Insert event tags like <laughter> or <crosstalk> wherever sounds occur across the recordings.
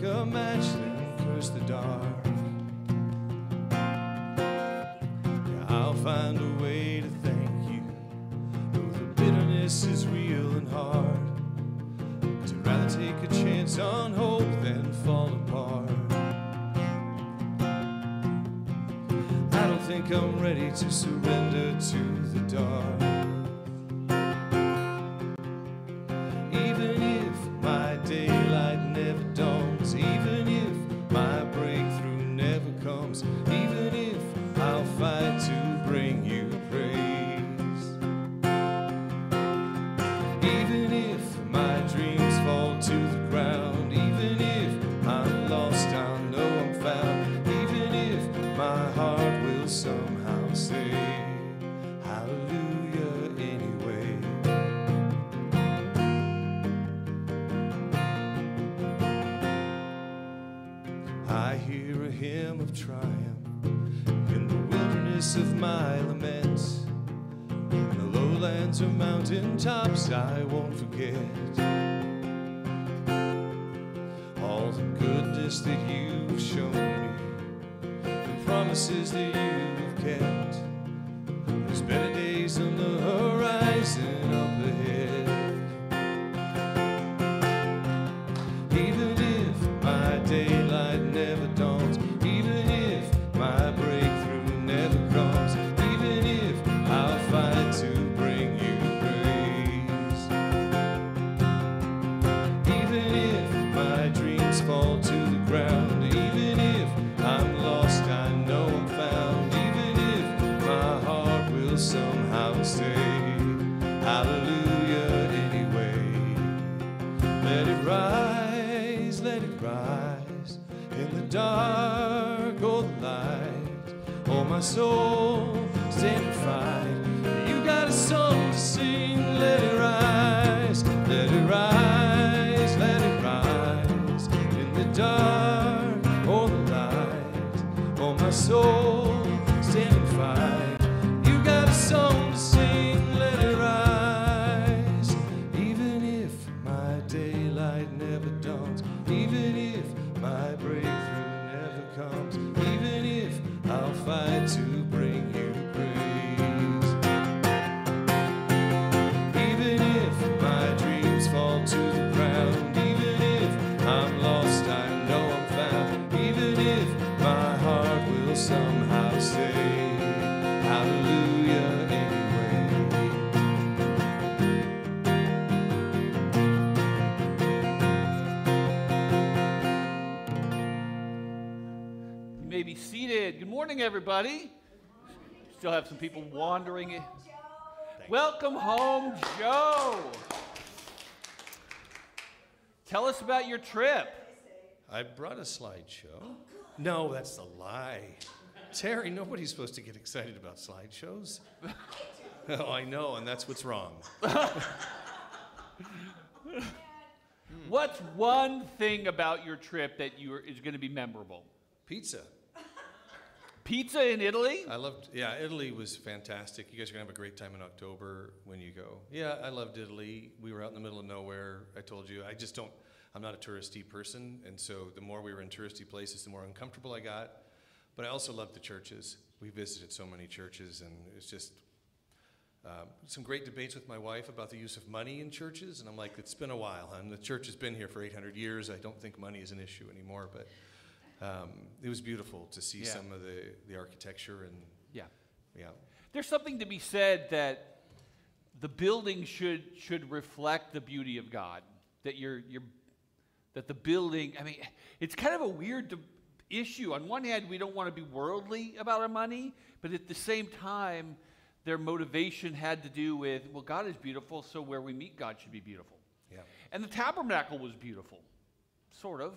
Take a match, that curse the dark. I'll find a way to thank you, though the bitterness is real and hard. But I'd rather take a chance on hope than fall apart. I don't think I'm ready to surrender. mountain I won't forget all the goodness that you've shown me, the promises that you've kept. rise, let it rise in the dark or the light. Oh, my soul, stand and fight. You got a song to sing, let it rise, let it rise, let it rise in the dark or the light. Oh, my soul. Morning, everybody. Still have some people wandering in. Welcome home, Joe. Tell us about your trip. I brought a slideshow. No, that's a lie. Terry, nobody's supposed to get excited about slideshows. oh, I know, and that's what's wrong. <laughs> What's one thing about your trip that you are, is going to be memorable? Pizza. Pizza in Italy? I loved, yeah, Italy was fantastic. You guys are going to have a great time in October when you go. Yeah, I loved Italy. We were out in the middle of nowhere. I told you, I just don't, I'm not a touristy person. And so the more we were in touristy places, the more uncomfortable I got. But I also loved the churches. We visited so many churches, and it's just uh, some great debates with my wife about the use of money in churches. And I'm like, it's been a while, hon. The church has been here for 800 years. I don't think money is an issue anymore. But um, it was beautiful to see Yeah. some of the, the architecture and Yeah. yeah. There's something to be said that the building should should reflect the beauty of God. That you're you're that the building. I mean, it's kind of a weird issue. On one hand, we don't want to be worldly about our money, but at the same time, their motivation had to do with well, God is beautiful, so where we meet God should be beautiful. Yeah. And the tabernacle was beautiful, sort of.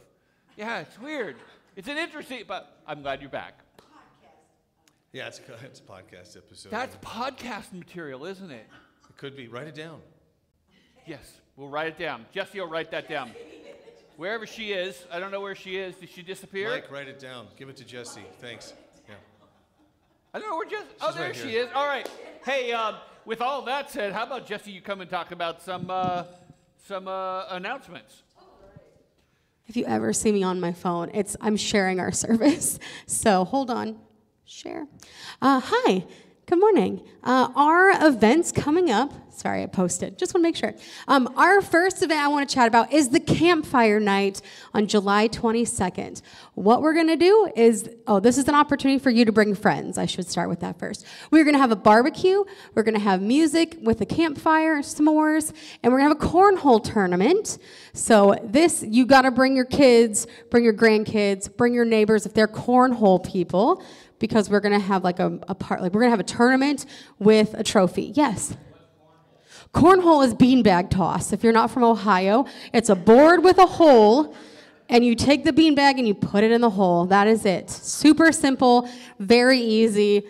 Yeah, it's weird. It's an interesting, but I'm glad you're back. Yeah, it's a, it's a podcast episode. That's podcast material, isn't it? it could be. Write it down. Yes, we'll write it down. Jessy will write that down. Wherever she is, I don't know where she is. Did she disappear? Mike, write it down. Give it to Jessy. Thanks. Yeah. I don't know where Jessy. Oh, She's there right she here. is. All right. Hey, um, with all that said, how about Jessy? You come and talk about some uh, some uh, announcements. If you ever see me on my phone, it's I'm sharing our <laughs> service. So hold on, share. Uh, hi, good morning. Uh, our events coming up. Sorry, I posted. Just want to make sure. Um, our first event I want to chat about is the campfire night on July 22nd. What we're going to do is, oh, this is an opportunity for you to bring friends. I should start with that first. We're going to have a barbecue. We're going to have music with a campfire, s'mores, and we're going to have a cornhole tournament. So this, you got to bring your kids, bring your grandkids, bring your neighbors if they're cornhole people, because we're going to have like a, a part, like we're going to have a tournament with a trophy. Yes. Cornhole is beanbag toss. If you're not from Ohio, it's a board with a hole, and you take the beanbag and you put it in the hole. That is it. Super simple, very easy.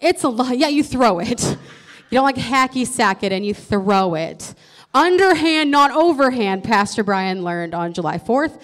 It's a lot. Yeah, you throw it. You don't like hacky sack it and you throw it. Underhand, not overhand, Pastor Brian learned on July 4th.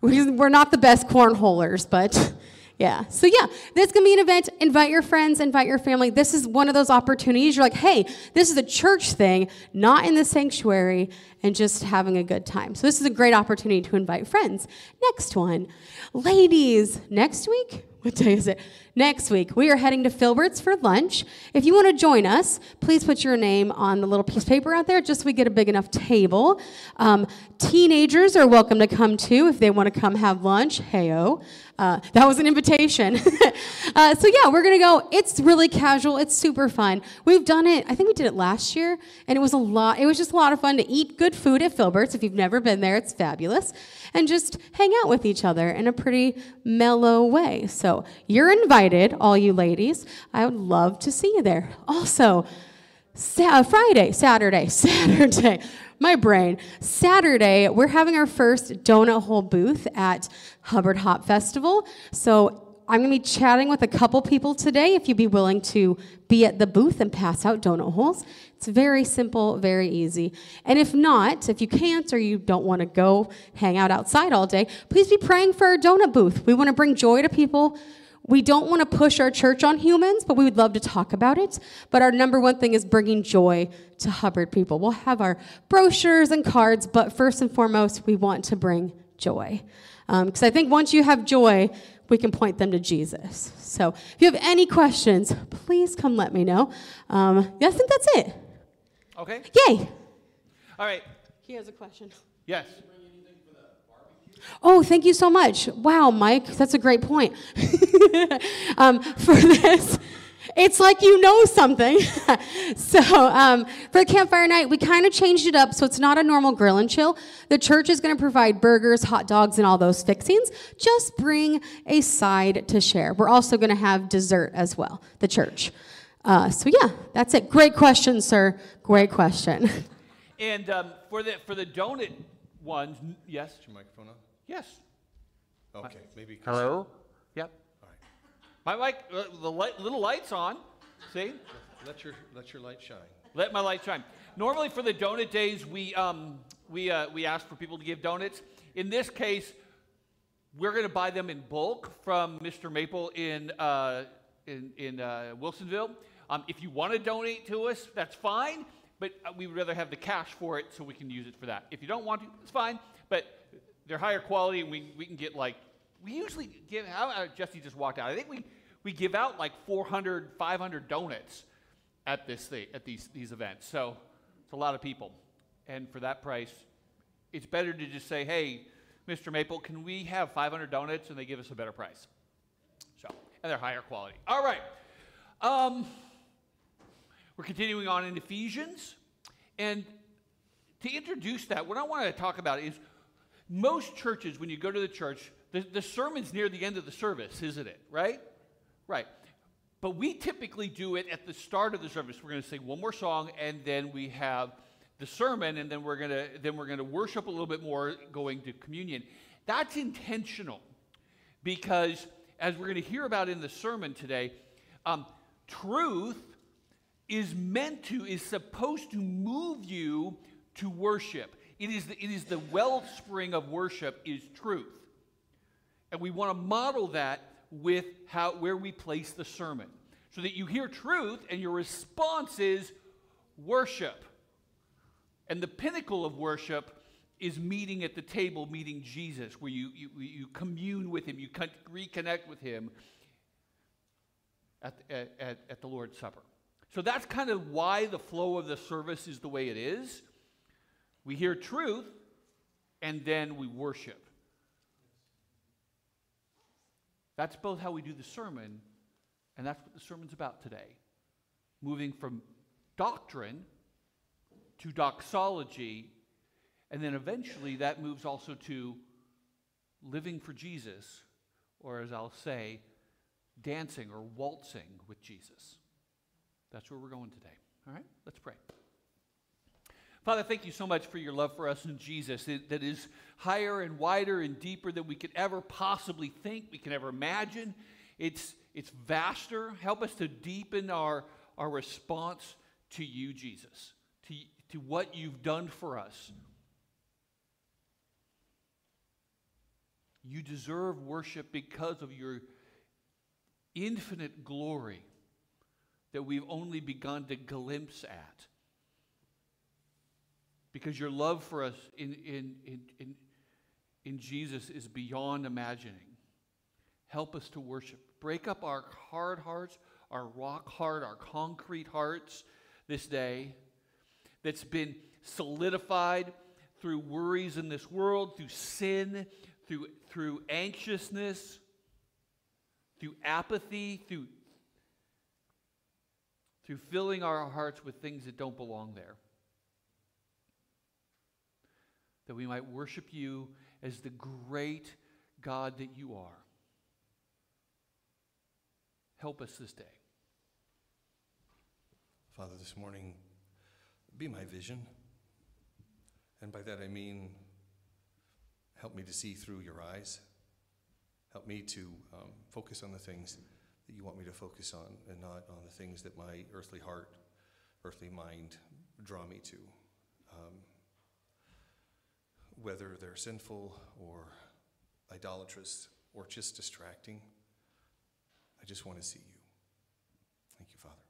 We're not the best cornholers, but yeah. So yeah, this can be an event. Invite your friends, invite your family. This is one of those opportunities. You're like, hey, this is a church thing, not in the sanctuary, and just having a good time. So this is a great opportunity to invite friends. Next one, ladies. Next week, what day is it? Next week, we are heading to Filbert's for lunch. If you want to join us, please put your name on the little piece of paper out there just so we get a big enough table. Um, teenagers are welcome to come too if they want to come have lunch. Heyo. Uh, that was an invitation. <laughs> uh, so, yeah, we're going to go. It's really casual, it's super fun. We've done it, I think we did it last year, and it was a lot. It was just a lot of fun to eat good food at Filbert's. If you've never been there, it's fabulous. And just hang out with each other in a pretty mellow way. So, you're invited, all you ladies. I would love to see you there. Also, Sa- uh, Friday, Saturday, <laughs> Saturday, my brain. Saturday, we're having our first donut hole booth at Hubbard Hop Festival. So I'm going to be chatting with a couple people today if you'd be willing to be at the booth and pass out donut holes. It's very simple, very easy. And if not, if you can't or you don't want to go hang out outside all day, please be praying for our donut booth. We want to bring joy to people we don't want to push our church on humans, but we would love to talk about it. But our number one thing is bringing joy to Hubbard people. We'll have our brochures and cards, but first and foremost, we want to bring joy. Because I think once you have joy, we can point them to Jesus. So if you have any questions, please come let me know. Um, yeah, I think that's it. Okay. Yay! All right. He has a question. Yes. Oh, thank you so much. Wow, Mike, that's a great point. <laughs> um, for this, It's like you know something. <laughs> so um, for the campfire night, we kind of changed it up so it's not a normal grill and chill. The church is going to provide burgers, hot dogs, and all those fixings. Just bring a side to share. We're also going to have dessert as well, the church. Uh, so yeah, that's it. Great question, sir. Great question. <laughs> And um, for the for the donut ones, yes, your microphone on? Yes. Okay, maybe. Hello. Yep. All right. My mic, uh, the light, little lights on. See, Let your, let your light shine. let my light shine. Normally for the donut days, we um, we uh, we ask for people to give donuts. In this case, we're going to buy them in bulk from Mr. Maple in uh, in in uh, Wilsonville. Um, if you want to donate to us, that's fine. But uh, we would rather have the cash for it so we can use it for that. If you don't want to, it's fine. But they're higher quality, and we, we can get like we usually give. Uh, Jessy just walked out. I think we we give out like 400, 500 donuts at this thing, at these these events. So it's a lot of people, and for that price, it's better to just say, "Hey, Mr. Maple, can we have 500 donuts?" and they give us a better price. So, and they're higher quality. All right. Um, we're continuing on in Ephesians, and to introduce that, what I want to talk about is most churches, when you go to the church, the, the sermon's near the end of the service, isn't it? Right? Right. But we typically do it at the start of the service. We're going to sing one more song, and then we have the sermon, and then we're going to then we're going to worship a little bit more, going to communion. That's intentional, because as we're going to hear about in the sermon today, um, truth is meant to, is supposed to move you to worship. It is the, it is the wellspring of worship is truth. And we want to model that with how, where we place the sermon. So that you hear truth and your response is worship. And the pinnacle of worship is meeting at the table, meeting Jesus, where you, you, you commune with him, you reconnect with him at, at, at, at the Lord's Supper. So that's kind of why the flow of the service is the way it is. We hear truth and then we worship. That's both how we do the sermon, and that's what the sermon's about today. Moving from doctrine to doxology, and then eventually that moves also to living for Jesus, or as I'll say, dancing or waltzing with Jesus. That's where we're going today. All right, let's pray. Father, thank you so much for your love for us in Jesus that is higher and wider and deeper than we could ever possibly think, we can ever imagine. It's, it's vaster. Help us to deepen our, our response to you, Jesus, to, to what you've done for us. You deserve worship because of your infinite glory that we've only begun to glimpse at. Because your love for us in, in, in, in, in Jesus is beyond imagining. Help us to worship. Break up our hard hearts, our rock hard, our concrete hearts this day that's been solidified through worries in this world, through sin, through, through anxiousness, through apathy, through, through filling our hearts with things that don't belong there. That we might worship you as the great God that you are. Help us this day. Father, this morning, be my vision. And by that I mean, help me to see through your eyes. Help me to um, focus on the things that you want me to focus on and not on the things that my earthly heart, earthly mind draw me to. Um, whether they're sinful or idolatrous or just distracting, I just want to see you. Thank you, Father.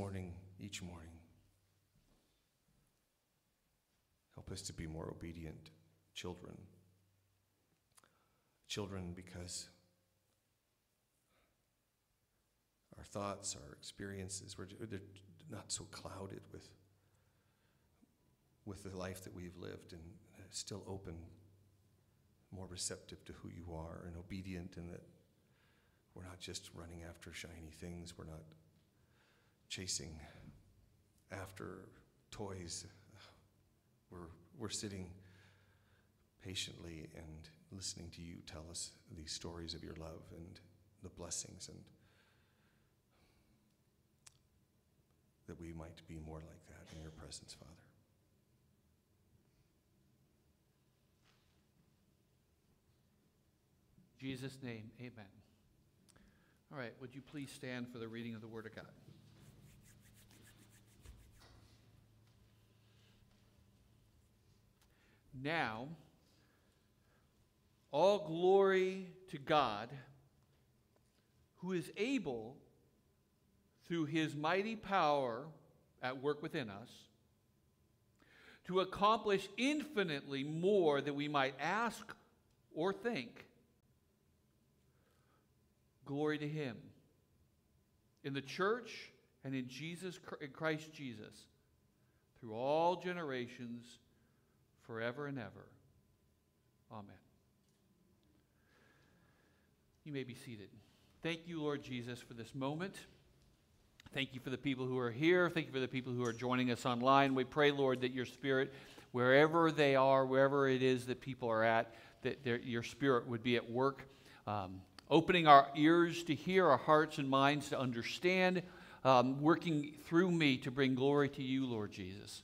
Morning, each morning, help us to be more obedient children. children because our thoughts, our experiences, we're, they're not so clouded with, with the life that we've lived and still open, more receptive to who you are and obedient, and that we're not just running after shiny things, we're not chasing after toys. We're, we're sitting patiently and listening to you tell us these stories of your love and the blessings and that we might be more like that in your presence, Father. Jesus' name, amen. All right, would you please stand for the reading of the Word of God? Now, all glory to God, who is able, through his mighty power at work within us, to accomplish infinitely more than we might ask or think. Glory to him in the church and in Jesus in Christ Jesus through all generations forever and ever. Amen. You may be seated. Thank you, Lord Jesus, for this moment. Thank you for the people who are here. Thank you for the people who are joining us online. We pray, Lord, that your spirit, wherever they are, wherever it is that people are at, that your spirit would be at work, um, opening our ears to hear, our hearts and minds to understand, um, working through me to bring glory to you, Lord Jesus.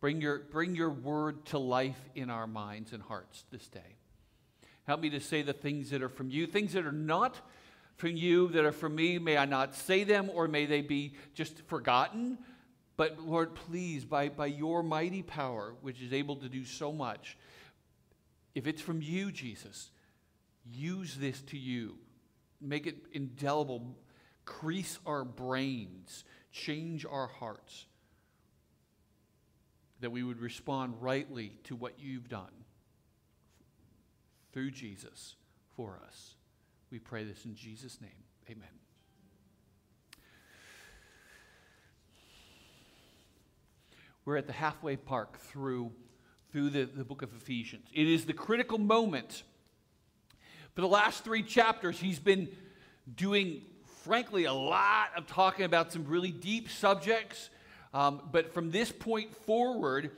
Bring your, bring your word to life in our minds and hearts this day. Help me to say the things that are from you, things that are not from you, that are from me. May I not say them, or may they be just forgotten. But Lord, please, by, by your mighty power, which is able to do so much, if it's from you, Jesus, use this to you. Make it indelible. Crease our brains. Change our hearts that we would respond rightly to what you've done through Jesus for us. We pray this in Jesus' name. Amen. We're at the halfway mark through, through the, the book of Ephesians. It is the critical moment. For the last three chapters, he's been doing, frankly, a lot of talking about some really deep subjects um, but from this point forward,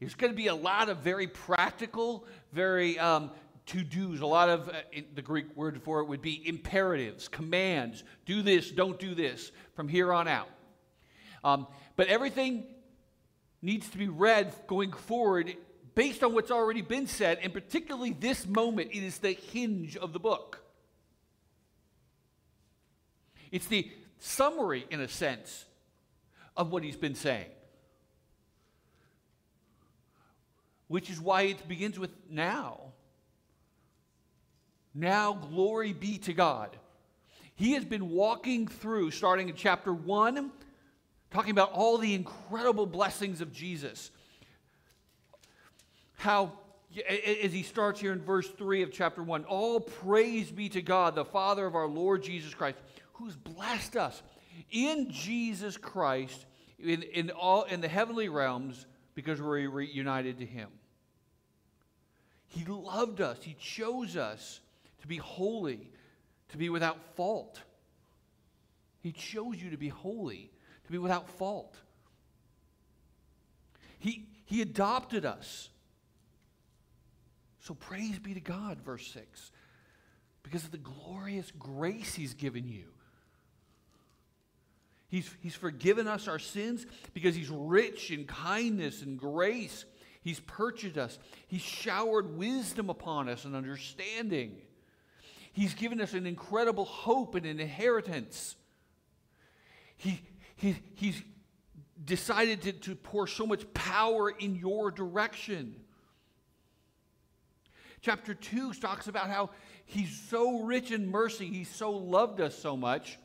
there's going to be a lot of very practical, very um, to dos. A lot of uh, the Greek word for it would be imperatives, commands. Do this, don't do this from here on out. Um, but everything needs to be read going forward based on what's already been said, and particularly this moment, it is the hinge of the book. It's the summary, in a sense, of what he's been saying. Which is why it begins with now. Now, glory be to God. He has been walking through, starting in chapter 1, talking about all the incredible blessings of Jesus. How, as he starts here in verse 3 of chapter 1, all praise be to God, the Father of our Lord Jesus Christ, who's blessed us in Jesus Christ in, in, all, in the heavenly realms because we're reunited to Him. He loved us, He chose us to be holy, to be without fault. He chose you to be holy, to be without fault. He, he adopted us. So praise be to God, verse 6, because of the glorious grace He's given you. He's, he's forgiven us our sins because He's rich in kindness and grace. He's purchased us. He's showered wisdom upon us and understanding. He's given us an incredible hope and an inheritance. He, he, he's decided to, to pour so much power in your direction. Chapter 2 talks about how he's so rich in mercy, he's so loved us so much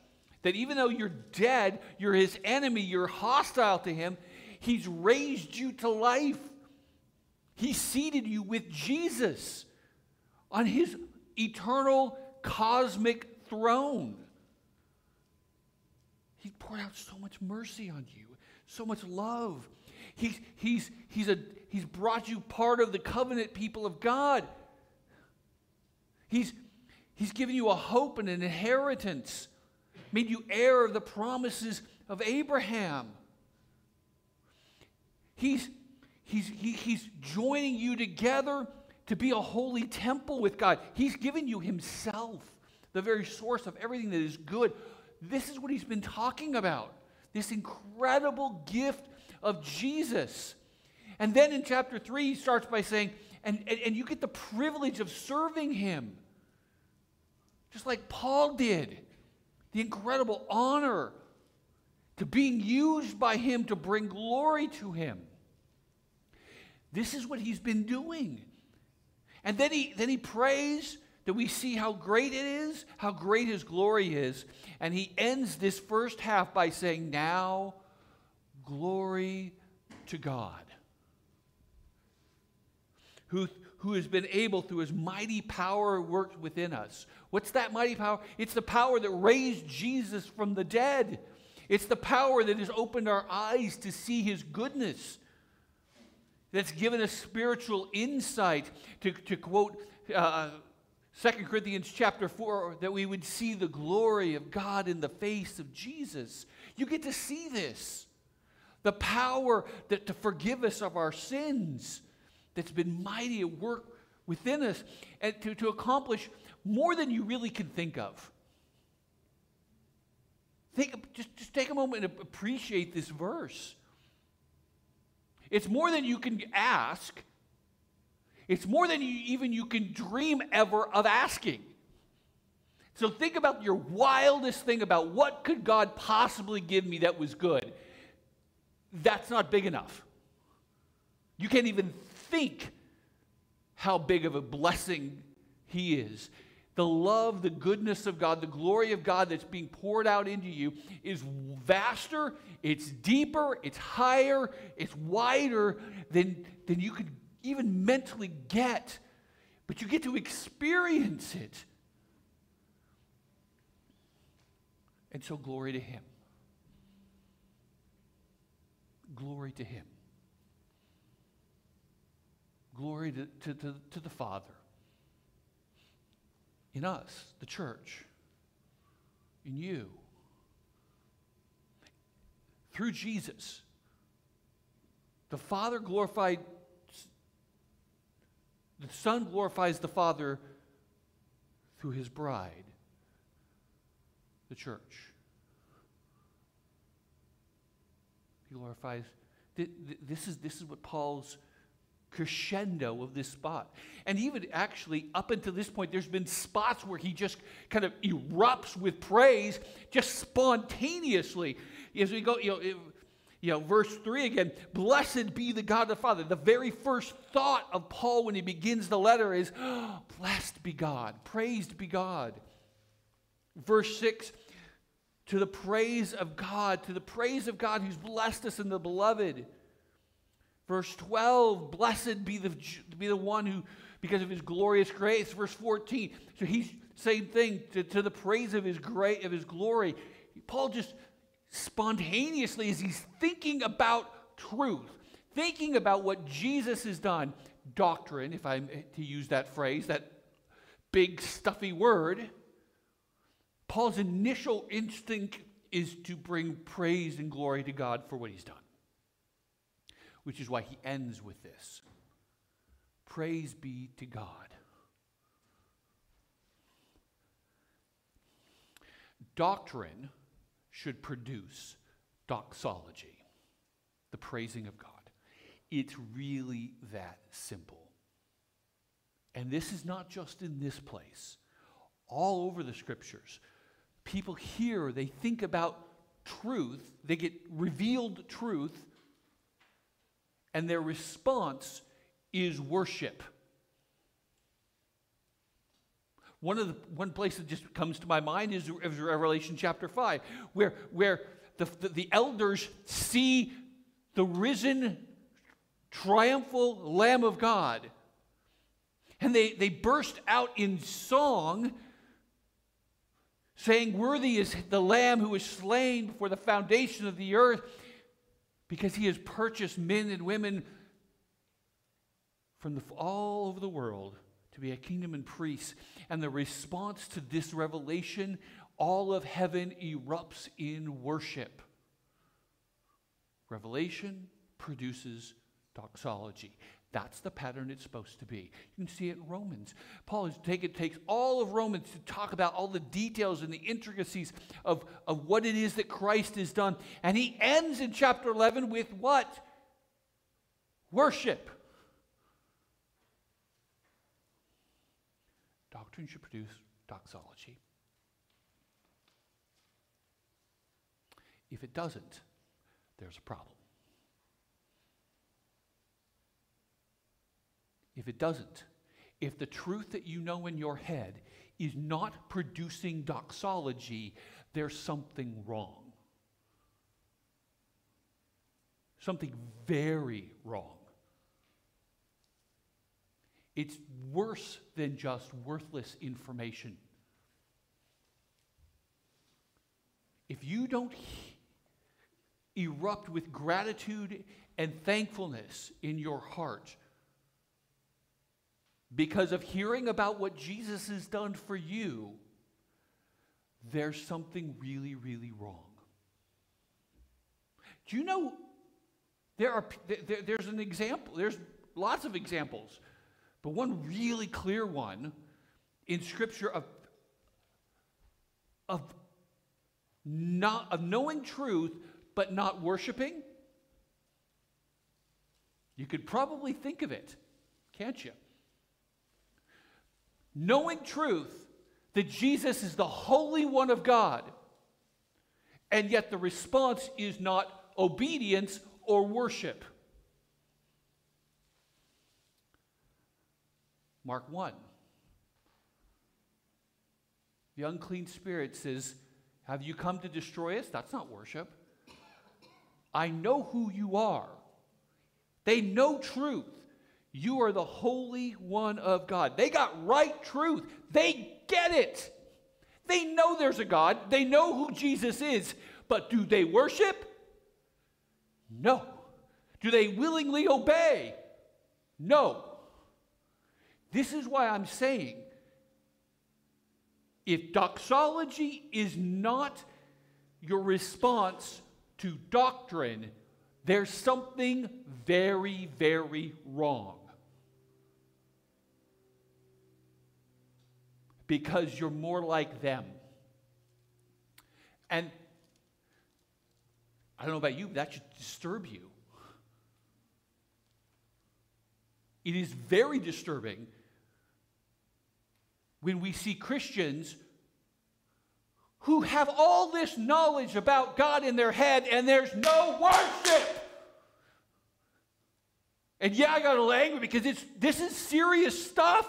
that even though you're dead, you're his enemy, you're hostile to him, he's raised you to life. He seated you with Jesus on his eternal cosmic throne. He poured out so much mercy on you, so much love. He's, he's, he's, a, he's brought you part of the covenant people of God. He's, he's given you a hope and an inheritance, made you heir of the promises of Abraham. He's, he's, he, he's joining you together to be a holy temple with God. He's given you Himself, the very source of everything that is good. This is what He's been talking about this incredible gift of Jesus. And then in chapter 3, he starts by saying, and, and, and you get the privilege of serving Him, just like Paul did. The incredible honor to being used by Him to bring glory to Him. This is what He's been doing. And then he, then he prays that we see how great it is, how great his glory is. And he ends this first half by saying, Now, glory to God, who, who has been able through his mighty power worked within us. What's that mighty power? It's the power that raised Jesus from the dead. It's the power that has opened our eyes to see his goodness that's given us spiritual insight to, to quote uh, 2 Corinthians chapter 4 that we would see the glory of God in the face of Jesus. You get to see this. The power that to forgive us of our sins that's been mighty at work within us and to, to accomplish more than you really can think of. Think, just, just take a moment and appreciate this verse. It's more than you can ask. It's more than you, even you can dream ever of asking. So think about your wildest thing about what could God possibly give me that was good. That's not big enough. You can't even think how big of a blessing he is the love, the goodness of God, the glory of God that's being poured out into you is vaster, it's deeper, it's higher, it's wider than, than you could even mentally get. But you get to experience it. And so, glory to Him. Glory to Him. Glory to, to, to, to the Father in us, the church, in you. Through Jesus, the Father glorified, the Son glorifies the Father through his bride, the church. He glorifies. This is, this is what Paul's crescendo of this spot. And even actually, up until this point, there's been spots where he just kind of erupts with praise, just spontaneously. As we go, you know, you know, verse 3 again, blessed be the God the Father. The very first thought of Paul when he begins the letter is, oh, <gasps> blessed be God, praised be God. Verse 6, to the praise of God, to the praise of God who's blessed us in the beloved. Verse 12, blessed be the, be the one who, because of his glorious grace. Verse 14, so he's same thing to, to the praise of his great of his glory. Paul just spontaneously, as he's thinking about truth, thinking about what Jesus has done, doctrine, if I'm to use that phrase, that big stuffy word, Paul's initial instinct is to bring praise and glory to God for what he's done which is why he ends with this Praise be to God. Doctrine should produce doxology, the praising of God. It's really that simple. And this is not just in this place, all over the scriptures. People hear, they think about truth, they get revealed truth, and their response is worship. One of the one place that just comes to my mind is, is Revelation chapter 5, where, where the, the, the elders see the risen triumphal Lamb of God. And they, they burst out in song, saying, Worthy is the Lamb who was slain before the foundation of the earth, because he has purchased men and women from the, all over the world to be a kingdom and priests. And the response to this revelation, all of heaven erupts in worship. Revelation produces doxology. That's the pattern it's supposed to be. You can see it in Romans. Paul is take, it takes all of Romans to talk about all the details and the intricacies of, of what it is that Christ has done. And he ends in chapter 11 with what? Worship. Doctrine should produce doxology. If it doesn't, there's a problem. If it doesn't, if the truth that you know in your head is not producing doxology, there's something wrong. Something very wrong. It's worse than just worthless information. If you don't erupt with gratitude and thankfulness in your heart because of hearing about what Jesus has done for you, there's something really, really wrong. Do you know there are there, there's an example, there's lots of examples, but one really clear one in scripture of of not of knowing truth but not worshiping? You could probably think of it, can't you? Knowing truth that Jesus is the Holy One of God, and yet the response is not obedience or worship. Mark 1. The unclean spirit says, Have you come to destroy us? That's not worship. I know who you are. They know truth. You are the Holy One of God. They got right truth. They get it. They know there's a God. They know who Jesus is. But do they worship? No. Do they willingly obey? No. This is why I'm saying if doxology is not your response to doctrine, there's something very, very wrong. Because you're more like them. And I don't know about you, but that should disturb you. It is very disturbing when we see Christians who have all this knowledge about God in their head and there's no worship. And yeah, I got a angry because it's this is serious stuff.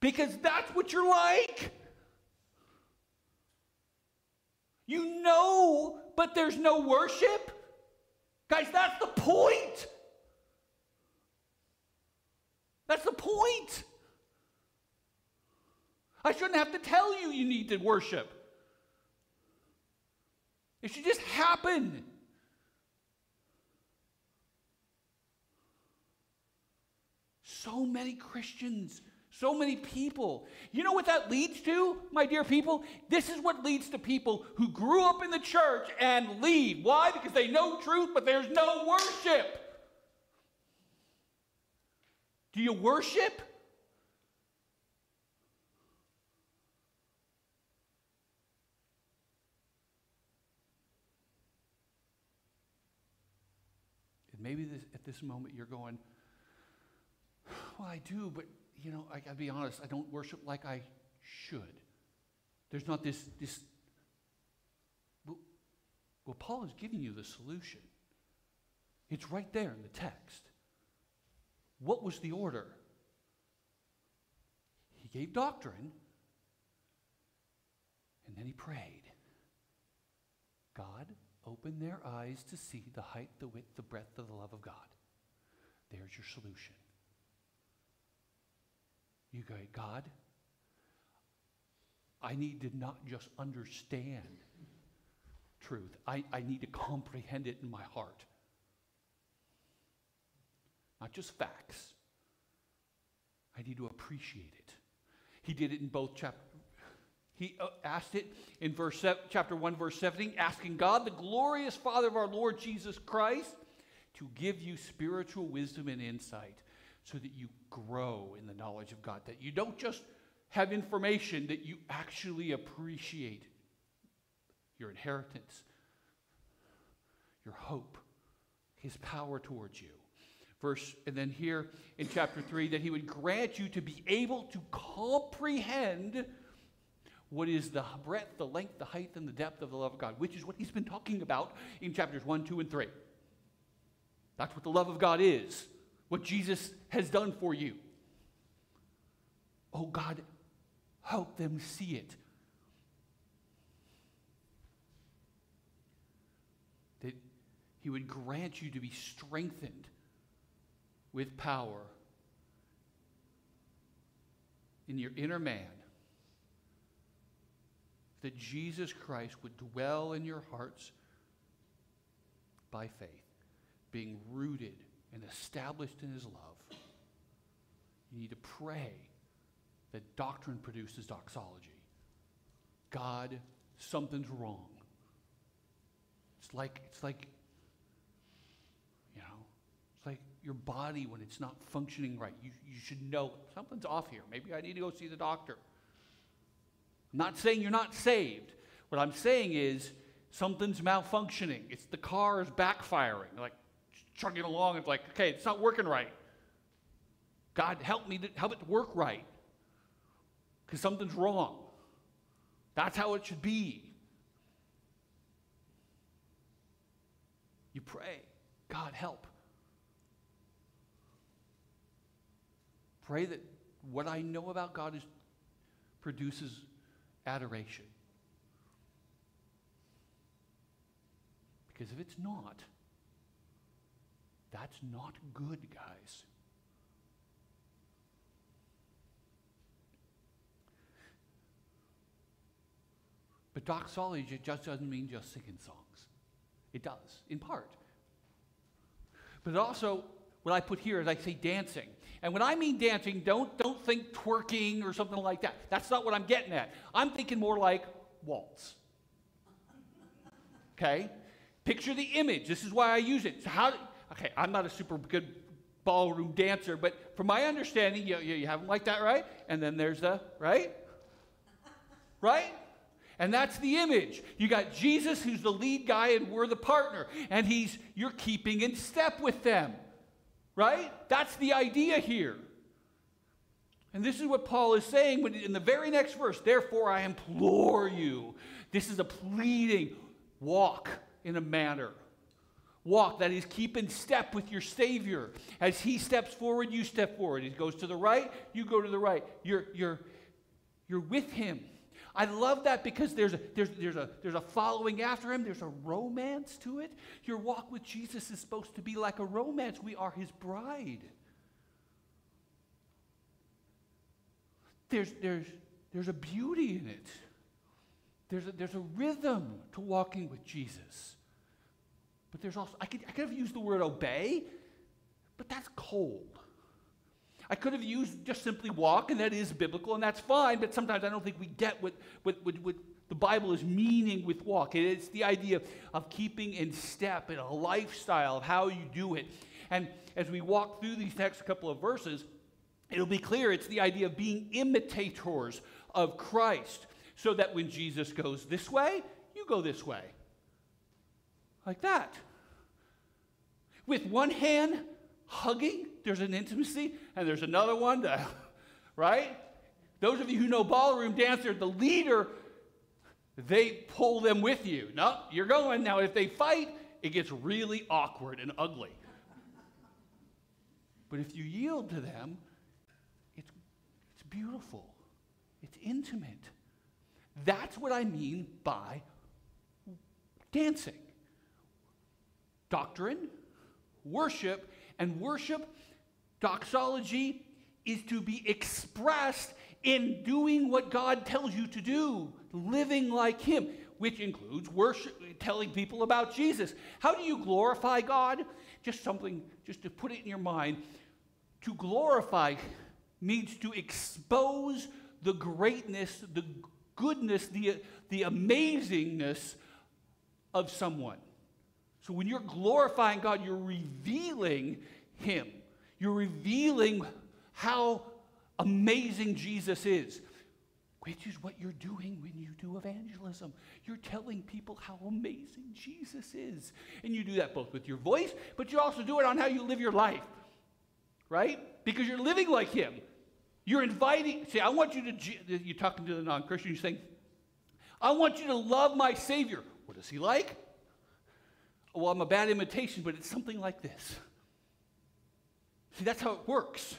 Because that's what you're like. You know, but there's no worship. Guys, that's the point. That's the point. I shouldn't have to tell you you need to worship. It should just happen. So many Christians, so many people. You know what that leads to, my dear people? This is what leads to people who grew up in the church and leave. Why? Because they know truth, but there's no worship. Do you worship? maybe this, at this moment you're going, well, I do, but you know, I gotta be honest, I don't worship like I should. There's not this, this. Well, Paul is giving you the solution. It's right there in the text. What was the order? He gave doctrine, and then he prayed God, open their eyes to see the height, the width, the breadth of the love of God. There's your solution. You go, God, I need to not just understand truth, I, I need to comprehend it in my heart. Not just facts. I need to appreciate it. He did it in both chapters. He uh, asked it in verse chapter 1, verse 17, asking God, the glorious Father of our Lord Jesus Christ, to give you spiritual wisdom and insight so that you grow in the knowledge of God, that you don't just have information, that you actually appreciate your inheritance, your hope, his power towards you. Verse, and then here in chapter 3, that he would grant you to be able to comprehend what is the breadth, the length, the height, and the depth of the love of God, which is what he's been talking about in chapters 1, 2, and 3. That's what the love of God is, what Jesus has done for you. Oh God, help them see it. That he would grant you to be strengthened with power in your inner man, that Jesus Christ would dwell in your hearts by faith, being rooted and established in his love. You need to pray that doctrine produces doxology. God, something's wrong. It's like, it's like, you know, it's like your body when it's not functioning right. You, you should know something's off here. Maybe I need to go see the doctor. I'm not saying you're not saved. What I'm saying is something's malfunctioning. It's the car is backfiring, like chugging along. It's like, okay, it's not working right. God, help me to help it work right. Because something's wrong. That's how it should be. You pray, God, help. Pray that what I know about God is, produces adoration. Because if it's not, that's not good, guys. But doxology just doesn't mean just singing songs. It does, in part. But also, what I put here is I say dancing. And when I mean dancing, don't, don't think twerking or something like that. That's not what I'm getting at. I'm thinking more like waltz. Okay? Picture the image. This is why I use it. So how, okay, I'm not a super good ballroom dancer, but from my understanding, you, you, you have them like that, right? And then there's the, right? Right? And that's the image. You got Jesus, who's the lead guy, and we're the partner. And he's, you're keeping in step with them. Right? That's the idea here. And this is what Paul is saying in the very next verse. Therefore, I implore you. This is a pleading. Walk in a manner. Walk, that is, keep in step with your Savior. As He steps forward, you step forward. He goes to the right, you go to the right. You're, you're, you're with Him. I love that because there's a, there's, there's, a, there's a following after him, there's a romance to it. Your walk with Jesus is supposed to be like a romance. We are his bride. There's, there's, there's a beauty in it, there's a, there's a rhythm to walking with Jesus. But there's also, I could, I could have used the word obey, but that's cold. I could have used just simply walk, and that is biblical, and that's fine, but sometimes I don't think we get what, what, what, what the Bible is meaning with walk. It's the idea of keeping in step and a lifestyle of how you do it. And as we walk through these next couple of verses, it'll be clear it's the idea of being imitators of Christ, so that when Jesus goes this way, you go this way. Like that. With one hand hugging, there's an intimacy, and there's another one, to, <laughs> right? Those of you who know ballroom dancer, the leader, they pull them with you. No, you're going. Now, if they fight, it gets really awkward and ugly. But if you yield to them, it's, it's beautiful, it's intimate. That's what I mean by dancing. Doctrine, worship, and worship doxology is to be expressed in doing what God tells you to do, living like Him, which includes worship, telling people about Jesus. How do you glorify God? Just something, just to put it in your mind. To glorify means to expose the greatness, the goodness, the, the amazingness of someone. So when you're glorifying God, you're revealing Him. You're revealing how amazing Jesus is, which is what you're doing when you do evangelism. You're telling people how amazing Jesus is. And you do that both with your voice, but you also do it on how you live your life, right? Because you're living like Him. You're inviting, see, I want you to, you're talking to the non Christian, you're saying, I want you to love my Savior. What is He like? Well, I'm a bad imitation, but it's something like this. See, that's how it works.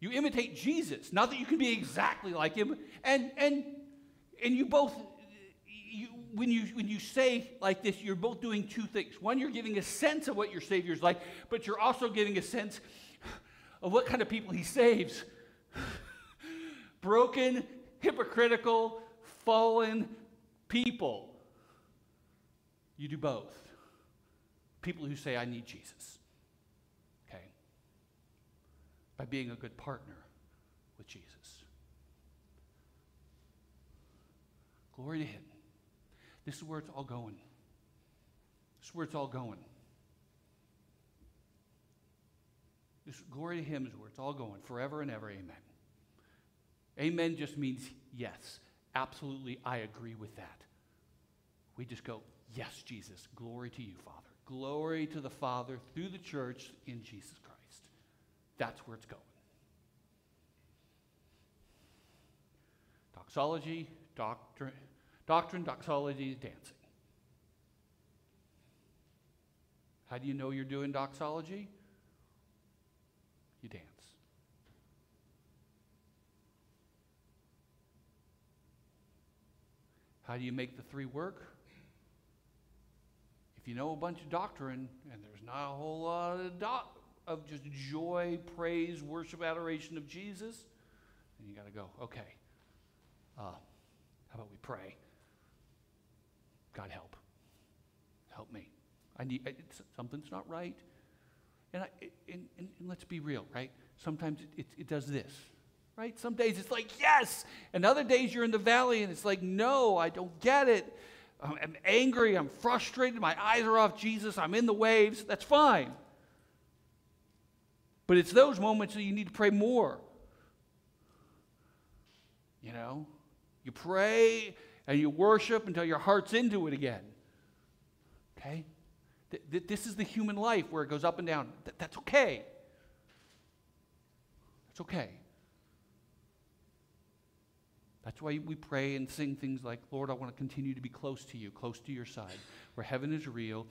You imitate Jesus, not that you can be exactly like him, and and and you both you, when you when you say like this, you're both doing two things. One, you're giving a sense of what your Savior's like, but you're also giving a sense of what kind of people he saves. <sighs> Broken, hypocritical, fallen people. You do both. People who say, I need Jesus. Okay? By being a good partner with Jesus. Glory to Him. This is where it's all going. This is where it's all going. This glory to Him is where it's all going, forever and ever. Amen. Amen just means yes. Absolutely, I agree with that. We just go, yes, Jesus, glory to you, Father. Glory to the Father through the church in Jesus Christ. That's where it's going. Doxology, doctrine, doctrine, doxology, dancing. How do you know you're doing doxology? You dance. How do you make the three work? If you know a bunch of doctrine and there's not a whole lot of, of just joy, praise, worship, adoration of Jesus, then you got to go, okay, uh, how about we pray? God help. Help me. I need, something's not right. And, I, and, and let's be real, right? Sometimes it, it, it does this right? Some days it's like, yes. And other days you're in the valley and it's like, no, I don't get it. I'm angry. I'm frustrated. My eyes are off Jesus. I'm in the waves. That's fine. But it's those moments that you need to pray more. You know? You pray and you worship until your heart's into it again. Okay? Th- th- this is the human life where it goes up and down. Th- that's okay. That's okay. That's why we pray and sing things like, Lord, I want to continue to be close to you, close to your side, where heaven is real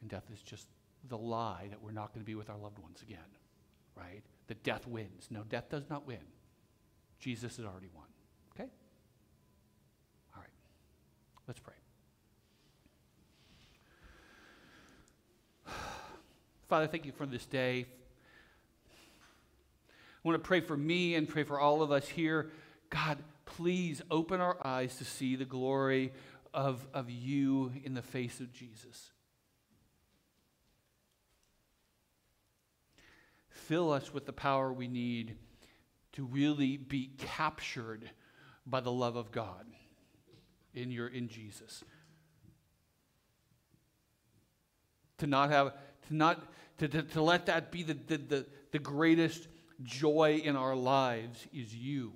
and death is just the lie that we're not going to be with our loved ones again, right? That death wins. No, death does not win. Jesus has already won. Okay? All right. Let's pray. <sighs> Father, thank you for this day. I want to pray for me and pray for all of us here. God, please open our eyes to see the glory of, of you in the face of Jesus. Fill us with the power we need to really be captured by the love of God in your in Jesus. To not have to not to, to, to let that be the, the, the, the greatest joy in our lives is you.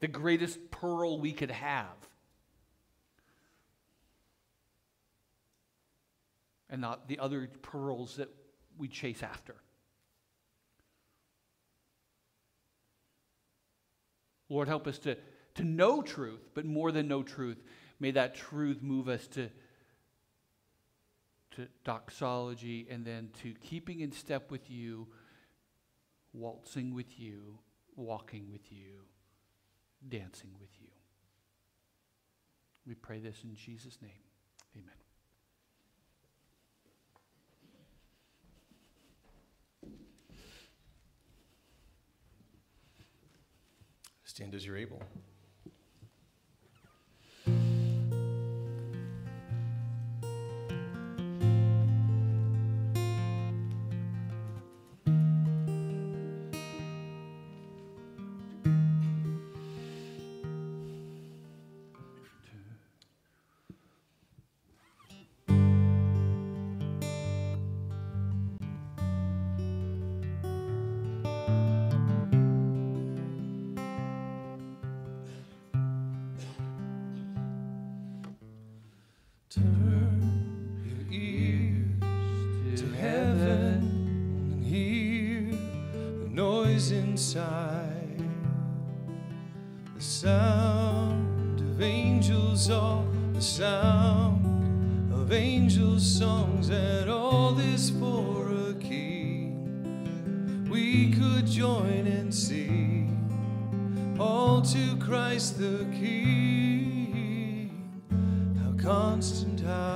The greatest pearl we could have. And not the other pearls that we chase after. Lord, help us to, to know truth, but more than know truth, may that truth move us to to doxology and then to keeping in step with you, waltzing with you, walking with you, dancing with you. We pray this in Jesus' name. Amen. Stand as you're able. Turn your ears to heaven and hear the noise inside. The sound of angels, all the sound of angels' songs, and all this for a king. We could join and sing all to Christ the King. Constant, how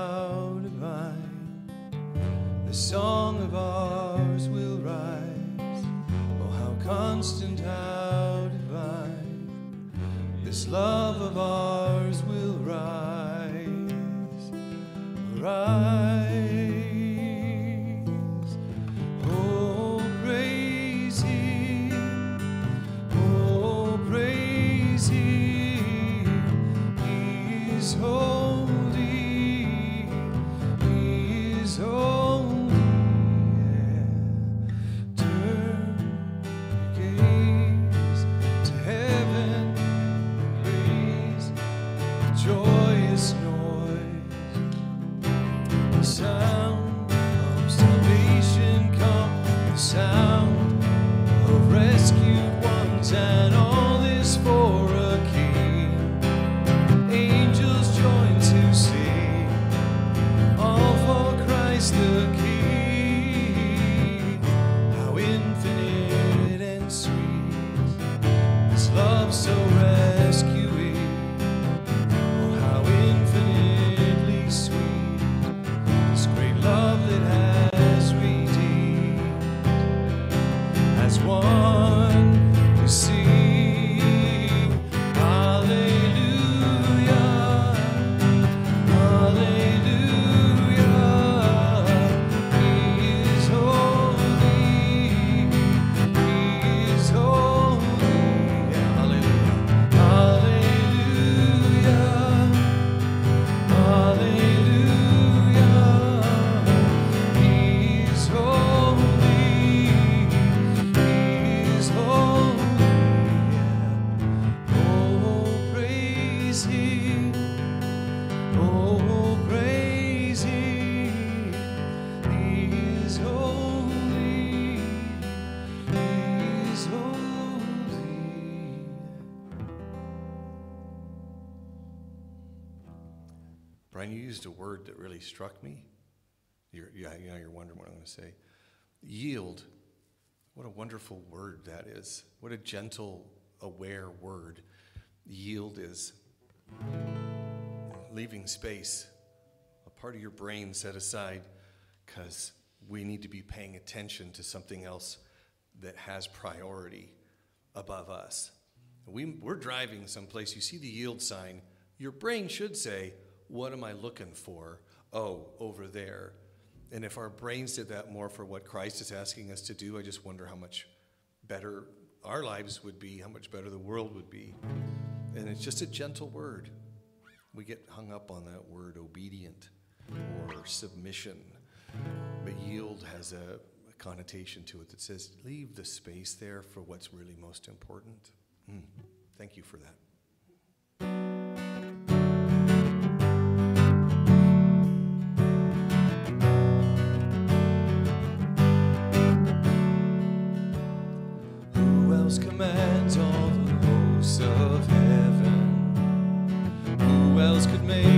really struck me. You're, yeah, you know, you're wondering what I'm going to say. Yield. What a wonderful word that is. What a gentle, aware word. Yield is. Leaving space, a part of your brain set aside because we need to be paying attention to something else that has priority above us. We, we're driving someplace, you see the yield sign, your brain should say, What am I looking for? Oh, over there. And if our brains did that more for what Christ is asking us to do, I just wonder how much better our lives would be, how much better the world would be. And it's just a gentle word. We get hung up on that word obedient or submission. But yield has a, a connotation to it that says leave the space there for what's really most important. Mm. Thank you for that. Commands all the hosts of heaven? Who else could make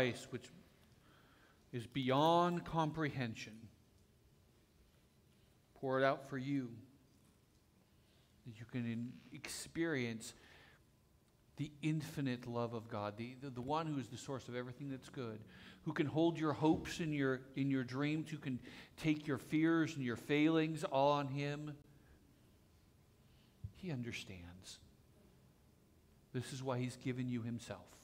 Christ, which is beyond comprehension, poured out for you, that you can experience the infinite love of God, the, the, the one who is the source of everything that's good, who can hold your hopes in your, in your dreams, who can take your fears and your failings all on Him. He understands. This is why He's given you Himself.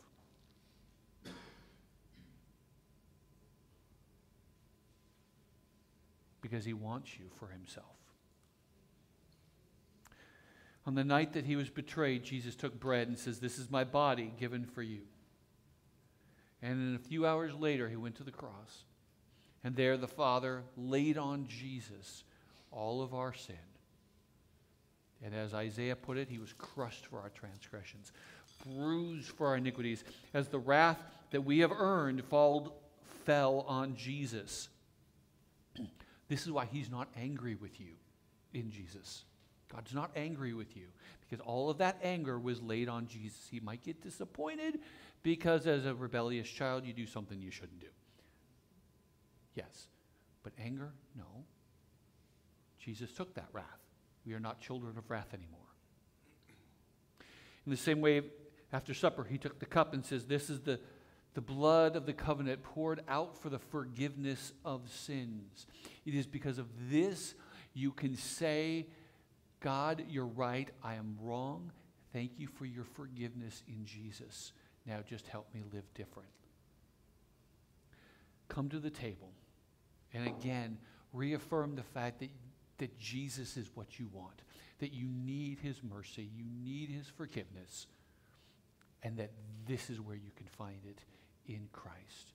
Because He wants you for Himself. On the night that he was betrayed, Jesus took bread and says, This is my body given for you. And a few hours later, he went to the cross. And there the Father laid on Jesus all of our sin. And as Isaiah put it, he was crushed for our transgressions, bruised for our iniquities, as the wrath that we have earned fall, fell on Jesus. This is why he's not angry with you in Jesus. God's not angry with you because all of that anger was laid on Jesus. He might get disappointed because as a rebellious child, you do something you shouldn't do. Yes. But anger? No. Jesus took that wrath. We are not children of wrath anymore. In the same way, after supper, he took the cup and says, This is the, the blood of the covenant poured out for the forgiveness of sins. It is because of this you can say, God, you're right. I am wrong. Thank you for your forgiveness in Jesus. Now just help me live different. Come to the table and again reaffirm the fact that that Jesus is what you want, that you need his mercy, you need his forgiveness, and that this is where you can find it in Christ.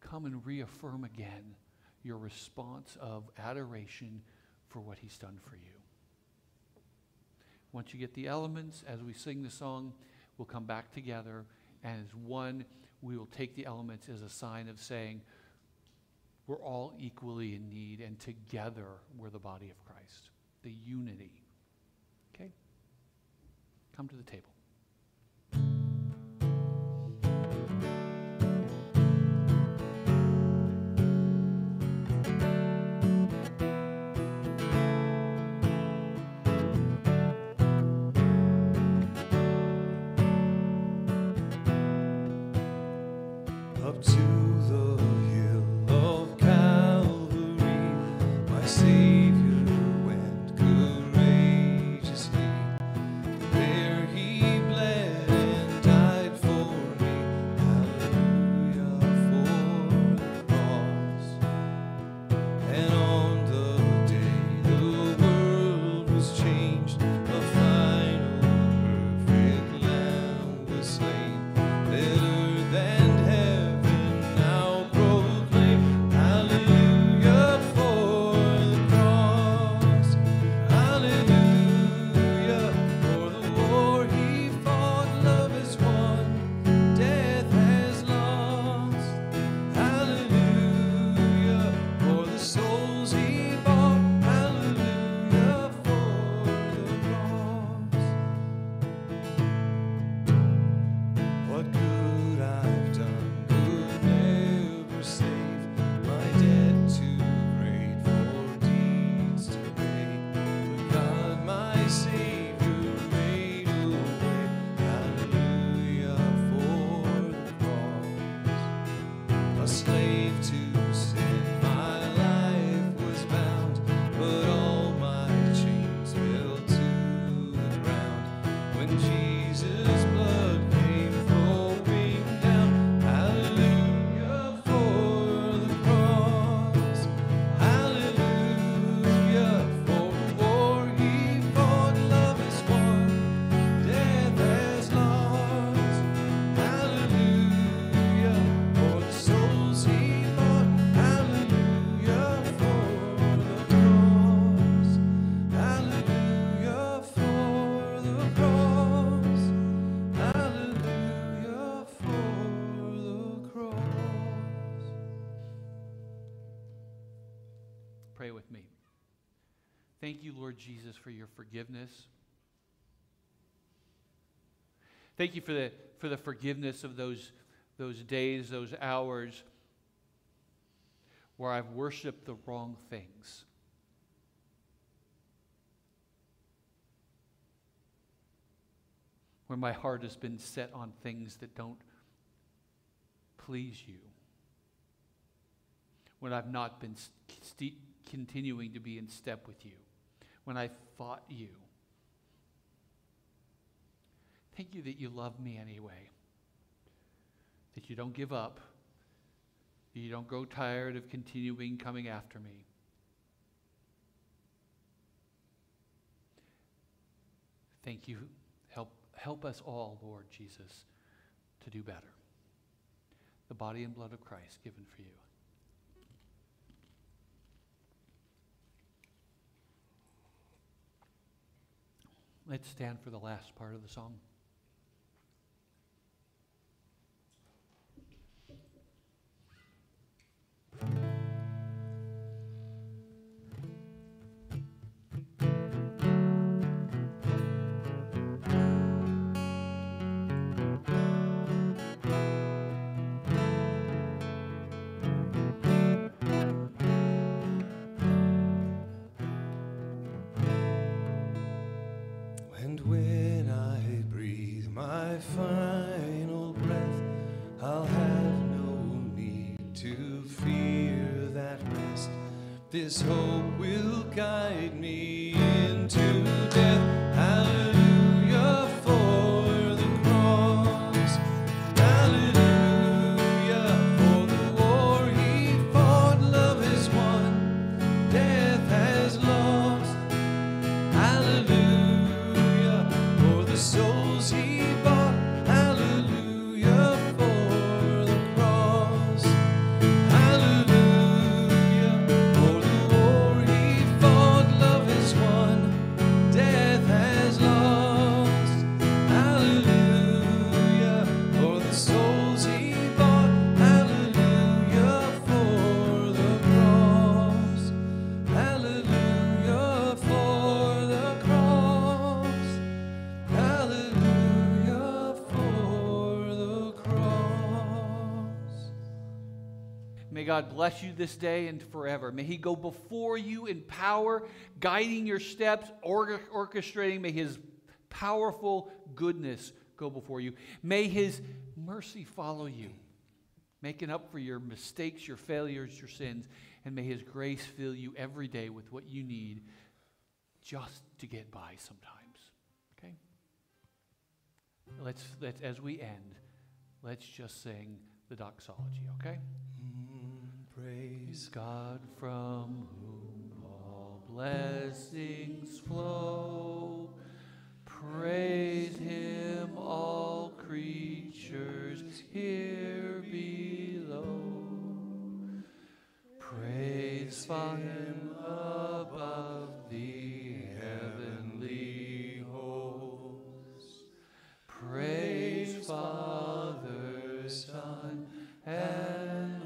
Come and reaffirm again your response of adoration for what he's done for you. Once you get the elements, as we sing the song, we'll come back together, and as one, we will take the elements as a sign of saying, we're all equally in need, and together we're the body of Christ. The unity. Okay? Come to the table. Lord Jesus, for your forgiveness. Thank you for the, for the forgiveness of those, those days, those hours where I've worshiped the wrong things. Where my heart has been set on things that don't please you. When I've not been st- continuing to be in step with you. When I fought you. Thank you that you love me anyway. That you don't give up. That you don't grow tired of continuing coming after me. Thank you. Help, help us all, Lord Jesus, to do better. The body and blood of Christ given for you. Let's stand for the last part of the song. And when I breathe my final breath, I'll have no need to fear that rest. This hope will guide me this day and forever. May He go before you in power, guiding your steps, or- orchestrating. May His powerful goodness go before you. May His mercy follow you, making up for your mistakes, your failures, your sins. And may His grace fill you every day with what you need just to get by sometimes. Okay? Let's, let's as we end, let's just sing the doxology, okay? Praise God from whom all blessings flow. Praise Him, all creatures here below. Praise Him above the heavenly hosts. Praise Father, Son, and